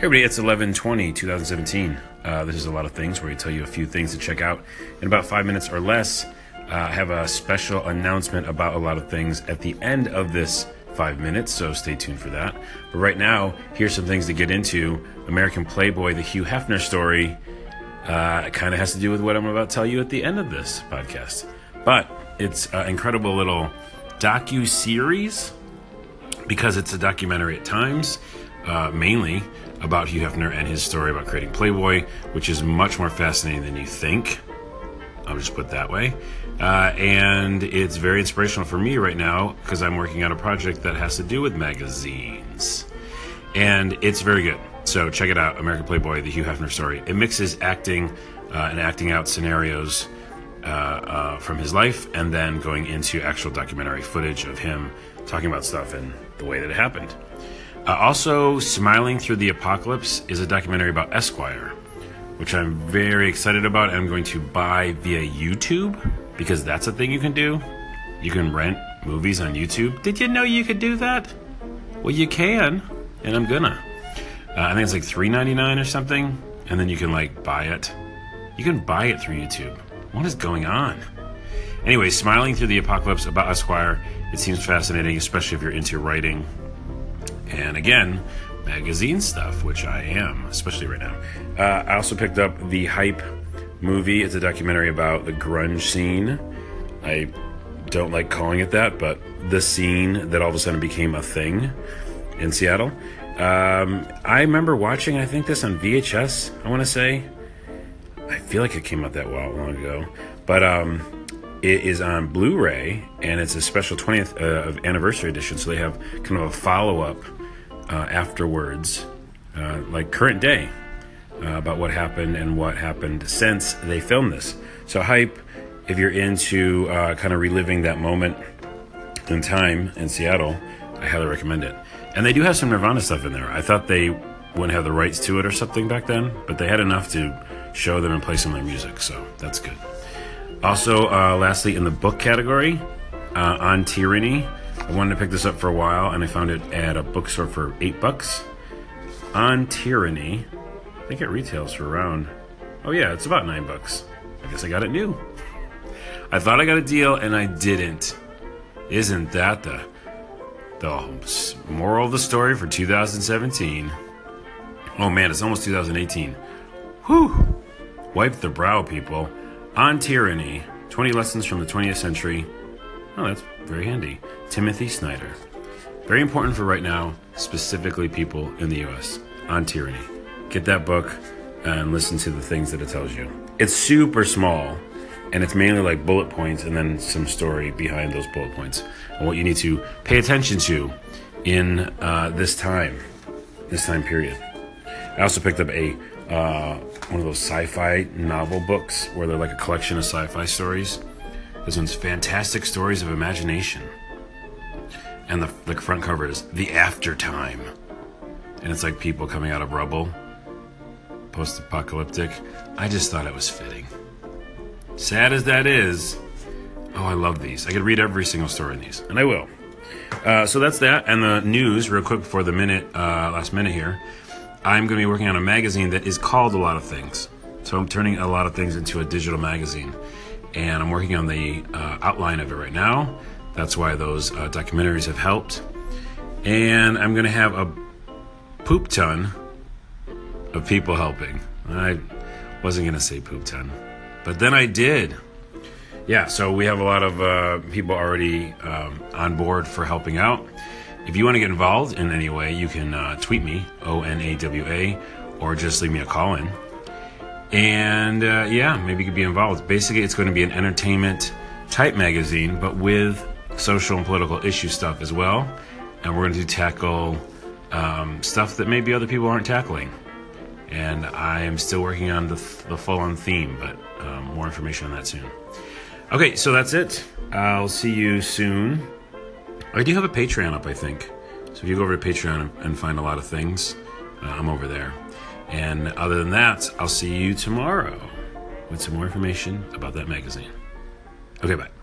Hey everybody, it's 1120, 2017. Uh, this is a lot of things where we tell you a few things to check out in about five minutes or less. Uh, I have a special announcement about a lot of things at the end of this five minutes, so stay tuned for that. But right now, here's some things to get into. American Playboy, the Hugh Hefner story, uh, kind of has to do with what I'm about to tell you at the end of this podcast. But it's an incredible little docu series because it's a documentary at times, uh, mainly about Hugh Hefner and his story about creating Playboy, which is much more fascinating than you think. I'll just put it that way. Uh, and it's very inspirational for me right now because I'm working on a project that has to do with magazines. And it's very good. So check it out American Playboy, the Hugh Hefner story. It mixes acting uh, and acting out scenarios uh, uh, from his life and then going into actual documentary footage of him talking about stuff and the way that it happened. Uh, also, Smiling Through the Apocalypse is a documentary about Esquire, which I'm very excited about and I'm going to buy via YouTube because that's a thing you can do. You can rent movies on YouTube. Did you know you could do that? Well, you can, and I'm gonna. Uh, I think it's like $3.99 or something, and then you can like buy it. You can buy it through YouTube. What is going on? Anyway, Smiling Through the Apocalypse about Esquire. It seems fascinating, especially if you're into writing and again, magazine stuff, which I am, especially right now. Uh, I also picked up the Hype movie. It's a documentary about the grunge scene. I don't like calling it that, but the scene that all of a sudden became a thing in Seattle. Um, I remember watching, I think this on VHS, I want to say. I feel like it came out that while long ago. But um, it is on Blu ray, and it's a special 20th uh, anniversary edition. So they have kind of a follow up uh, afterwards, uh, like current day, uh, about what happened and what happened since they filmed this. So, hype, if you're into uh, kind of reliving that moment in time in Seattle, I highly recommend it. And they do have some Nirvana stuff in there. I thought they wouldn't have the rights to it or something back then, but they had enough to show them and play some of their music, so that's good. Also, uh, lastly, in the book category, uh, on tyranny, I wanted to pick this up for a while, and I found it at a bookstore for eight bucks. On Tyranny, I think it retails for around. Oh yeah, it's about nine bucks. I guess I got it new. I thought I got a deal, and I didn't. Isn't that the the moral of the story for 2017? Oh man, it's almost 2018. Whew! Wipe the brow, people. On Tyranny 20 Lessons from the 20th Century Oh, that's very handy. Timothy Snyder. Very important for right now, specifically people in the US on tyranny. Get that book and listen to the things that it tells you. It's super small and it's mainly like bullet points and then some story behind those bullet points and what you need to pay attention to in uh, this time, this time period. I also picked up a uh, one of those sci-fi novel books where they're like a collection of sci-fi stories this one's Fantastic Stories of Imagination. And the, the front cover is The After Time. And it's like people coming out of rubble, post apocalyptic. I just thought it was fitting. Sad as that is, oh, I love these. I could read every single story in these, and I will. Uh, so that's that. And the news, real quick before the minute, uh, last minute here. I'm going to be working on a magazine that is called a lot of things. So I'm turning a lot of things into a digital magazine and I'm working on the uh, outline of it right now. That's why those uh, documentaries have helped. And I'm going to have a poop ton of people helping. I wasn't going to say poop ton, but then I did. Yeah, so we have a lot of uh, people already um, on board for helping out. If you want to get involved in any way, you can uh, tweet me, O N A W A, or just leave me a call in and uh, yeah, maybe you could be involved. Basically, it's going to be an entertainment type magazine, but with social and political issue stuff as well. And we're going to tackle um, stuff that maybe other people aren't tackling. And I am still working on the, the full on theme, but um, more information on that soon. Okay, so that's it. I'll see you soon. I do have a Patreon up, I think. So if you go over to Patreon and find a lot of things, uh, I'm over there. And other than that, I'll see you tomorrow with some more information about that magazine. Okay, bye.